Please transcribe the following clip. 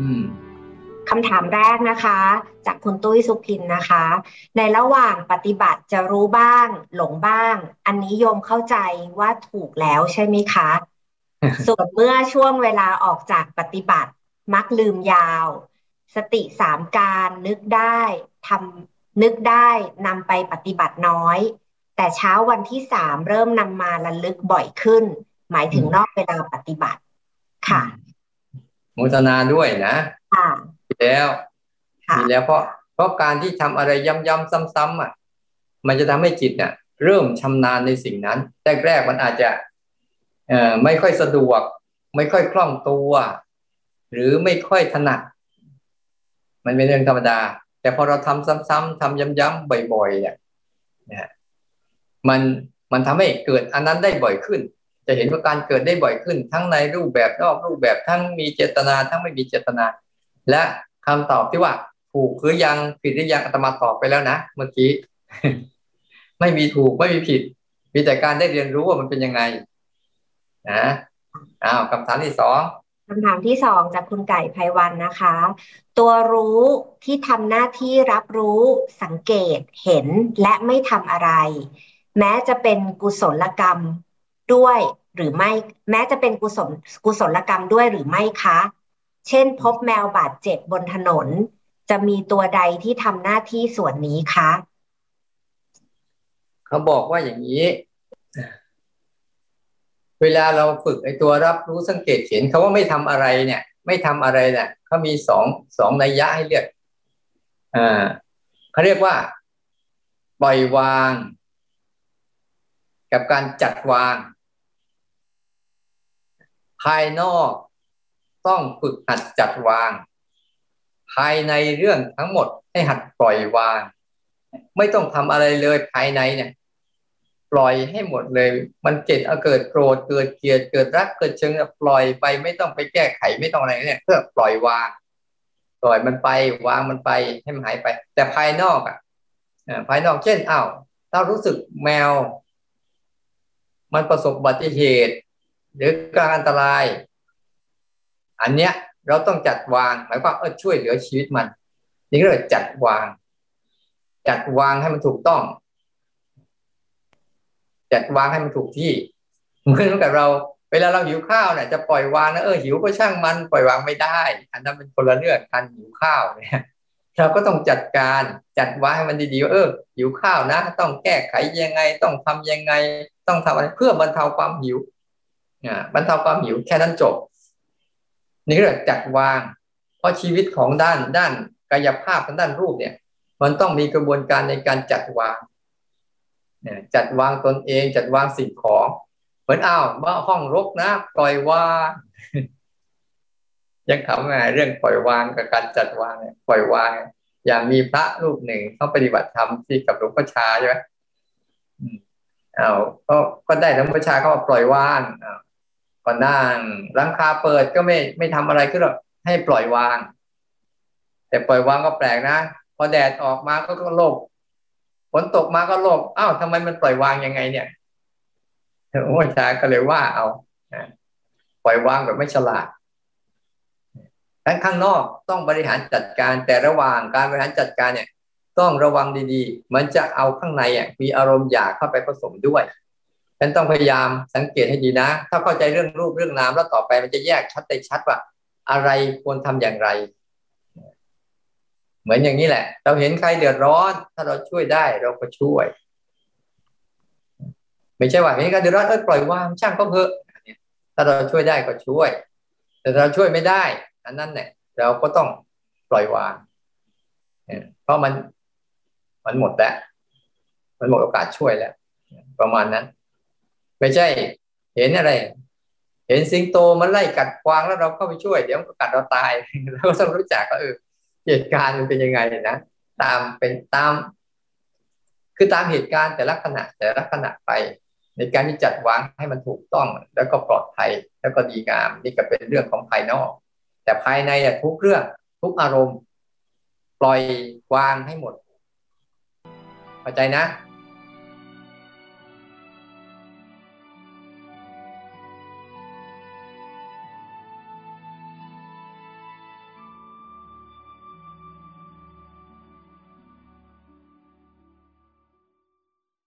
อืมคำถามแรกนะคะ จากคุณตุ้ยสุพินนะคะ ในระหว่างปฏิบัติจะรู้บ้าง หลงบ้าง อันนี้โยมเข้าใจว่าถูกแล้วใช่ไหมคะ ส่วนเมื่อช่วงเวลาออกจากปฏิบัติ มักลืมยาว สติสามการนึกได้ทำนึกได้นำไปปฏิบัติน้อย แต่เช้าวันที่สามเริ่มนำมาระลึกบ่อยขึ้น หมายถึงนอกเวลาปฏิบัติค่ะโมทนาด้วยนะค่ะแล้วมีแล้วเพราะเพราะการที่ทำอะไรย้ำๆซ้ำๆอะ มันจะทำให้จิตเนี่ยเริ่มชำนาญในสิ่งนั้นแรกๆมันอาจจะเอ่อไม่ค่อยสะดวก ไม่ค่อยคล่องตัว หรือไม่ค่อยถนัดมันเป็นเรื่องธรรมดา แต่พอเราทำซ้ำๆทำย้ำๆบ่อยๆเนี่ยนะมันมันทำให้เกิดอันนั้นได้บ่อยขึ้น จะเห็นว่าการเกิดได้บ่อยขึ้น ทั้งในรูปแบบนอกรูปแบบทั้งมีเจตนา ทั้งไม่มีเจตนา และคำตอบที่ว่า ถูกหรือยังผิดหรือยังอาตมาตอบไปแล้วนะเมื่อกี้ ไม่มีถูกไม่มีผิด มีแต่การได้เรียนรู้ว่ามันเป็นยังไงนะอ้าวคำถามที่สองคำถามที่สองจากคุณไก่ไพวันนะคะ ตัวรู้ที่ทำหน้าที่รับรู้สังเกตเห็นและไม่ทำอะไร แม้จะเป็นกุศลกรรมด้วย หรือไม่แม้จะเป็นกุศลกุศลกรรมด้วยหรือไม่คะ เช่น พบแมวบาดเจ็บบนถนน จะมีตัวใดที่ทำหน้าที่ส่วนนี้คะเขาบอกว่าอย่างนี้ เวลาเราฝึกไอ้ตัวรับรู้สังเกตเห็นเขาว่าไม่ทำอะไรเนี่ย ไม่ทำอะไรเนี่ยเขามีสองสองนัยยะให้เลือกอ่าเขาเรียกว่า ปล่อยวาง กับการจัดวาง ภายนอกต้องฝึกหัดจัดวาง ภายในเรื่องทั้งหมดให้หัดปล่อยวาง ไม่ต้องทำอะไรเลยภายในเนี่ย ปล่อยให้หมดเลย มันเกิดเกิดโกรธเกิดเกลียดเกิดรักเกิดเชิงปล่อยไปไม่ต้องไปแก้ไขไม่ต้องอะไรเนี่ยเพื่อปล่อยวาง ปล่อยมันไปวางมันไปให้มันหายไป แต่ภายนอกอะภายนอกเช่นอ้าวถ้ารู้สึกแมว มันประสบอุบัติเหตุ หรือการอันตราย อันเนี้ยเราต้องจัดวางหมายความเออช่วยเหลือชีวิตมันนี่ก็เลยจัดวาง จัดวางให้มันถูกต้อง จัดวางให้มันถูกที่เหมือนกับเรา เวลาเราหิวข้าวเนี่ยจะปล่อยวางนะเออหิวก็ช่างมันปล่อยวางไม่ได้ อันนั้นเป็นคนละเรื่องการหิวข้าวเนี่ยเราก็ต้องจัดการจัดวางให้มันดีๆเออหิวข้าวนะ ต้องแก้ไขยังไง ต้องทำยังไง ต้องทำอะไรเพื่อบรรเทาความหิว บรรเทาความหิวแค่นั้นจบ นี่เรียกจัดวาง เพราะชีวิตของด้านด้านกายภาพทางด้านรูปเนี่ย มันต้องมีกระบวนการในการจัดวางจัดวางตนเอง จัดวางสิ่งของเหมือนอ้าวว่าห้องรกนะปล่อยวางยังขำไงเรื่องปล่อยวางกับการจัดวางเนี่ยปล่อยวาง อย่างมีพระรูปหนึ่งเขาปฏิบัติธรรมที่กับหลวงพ่อชาใช่ไหมอ้าวก็ก็ได้หลวงพ่อชาเขาปล่อยวางอ้าว ก็นั่งรังคาเปิดก็ไม่ไม่ทำอะไรก็หรอกให้ปล่อยวาง แต่ปล่อยวางก็แปลกนะ พอแดดออกมาก็ก็โลภฝนตกมาก็โลภอ้าวทำไมมันปล่อยวางยังไง เนี่ยโอ้ชาก็เลยว่าเอาปล่อยวางแบบไม่ฉลาดทั้งข้างนอกต้องบริหารจัดการแต่ระหว่างการบริหารจัดการเนี่ย ต้องระวังดีๆ มันจะเอาข้างในอะมีอารมณ์อยากเข้าไปผสมด้วย ฉันต้องพยายามสังเกตให้ดีนะ ถ้าเข้าใจเรื่องรูปเรื่องนามแล้วต่อไปมันจะแยกชัดได้ชัดว่า อะไรควรทำอย่างไร เหมือนอย่างนี้แหละ เราเห็นใครเดือดร้อน ถ้าเราช่วยได้เราก็ช่วย ไม่ใช่ว่าเห็นใครเดือดร้อนเออปล่อยวางช่างก็เพอะถ้าเราช่วยได้ก็ช่วย แต่เราช่วยไม่ได้ อันนั้นเนี่ยเราก็ต้องปล่อยวางเพราะมันมันหมดแล้วมันหมดโอกาสช่วยแล้ว ประมาณนั้น ไม่ใช่ เห็นอะไร เห็นสิงโตมันไล่กัดกวางแล้วเราเข้าไปช่วยเดี๋ยวมันก็กัดเราตายเราก็ต้องรู้จักก็เออเหตุการณ์มันเป็นยังไงนะตามเป็นตาม คือตามเหตุการณ์แต่ละขณะแต่ละขณะไป ในการที่จัดวางให้มันถูกต้อง แล้วก็ปลอดภัยแล้วก็ดีงามนี่ก็เป็นเรื่องของภายนอก แต่ภายในเนี่ยทุกเรื่องทุกอารมณ์ ปล่อยวางให้หมดเข้าใจนะ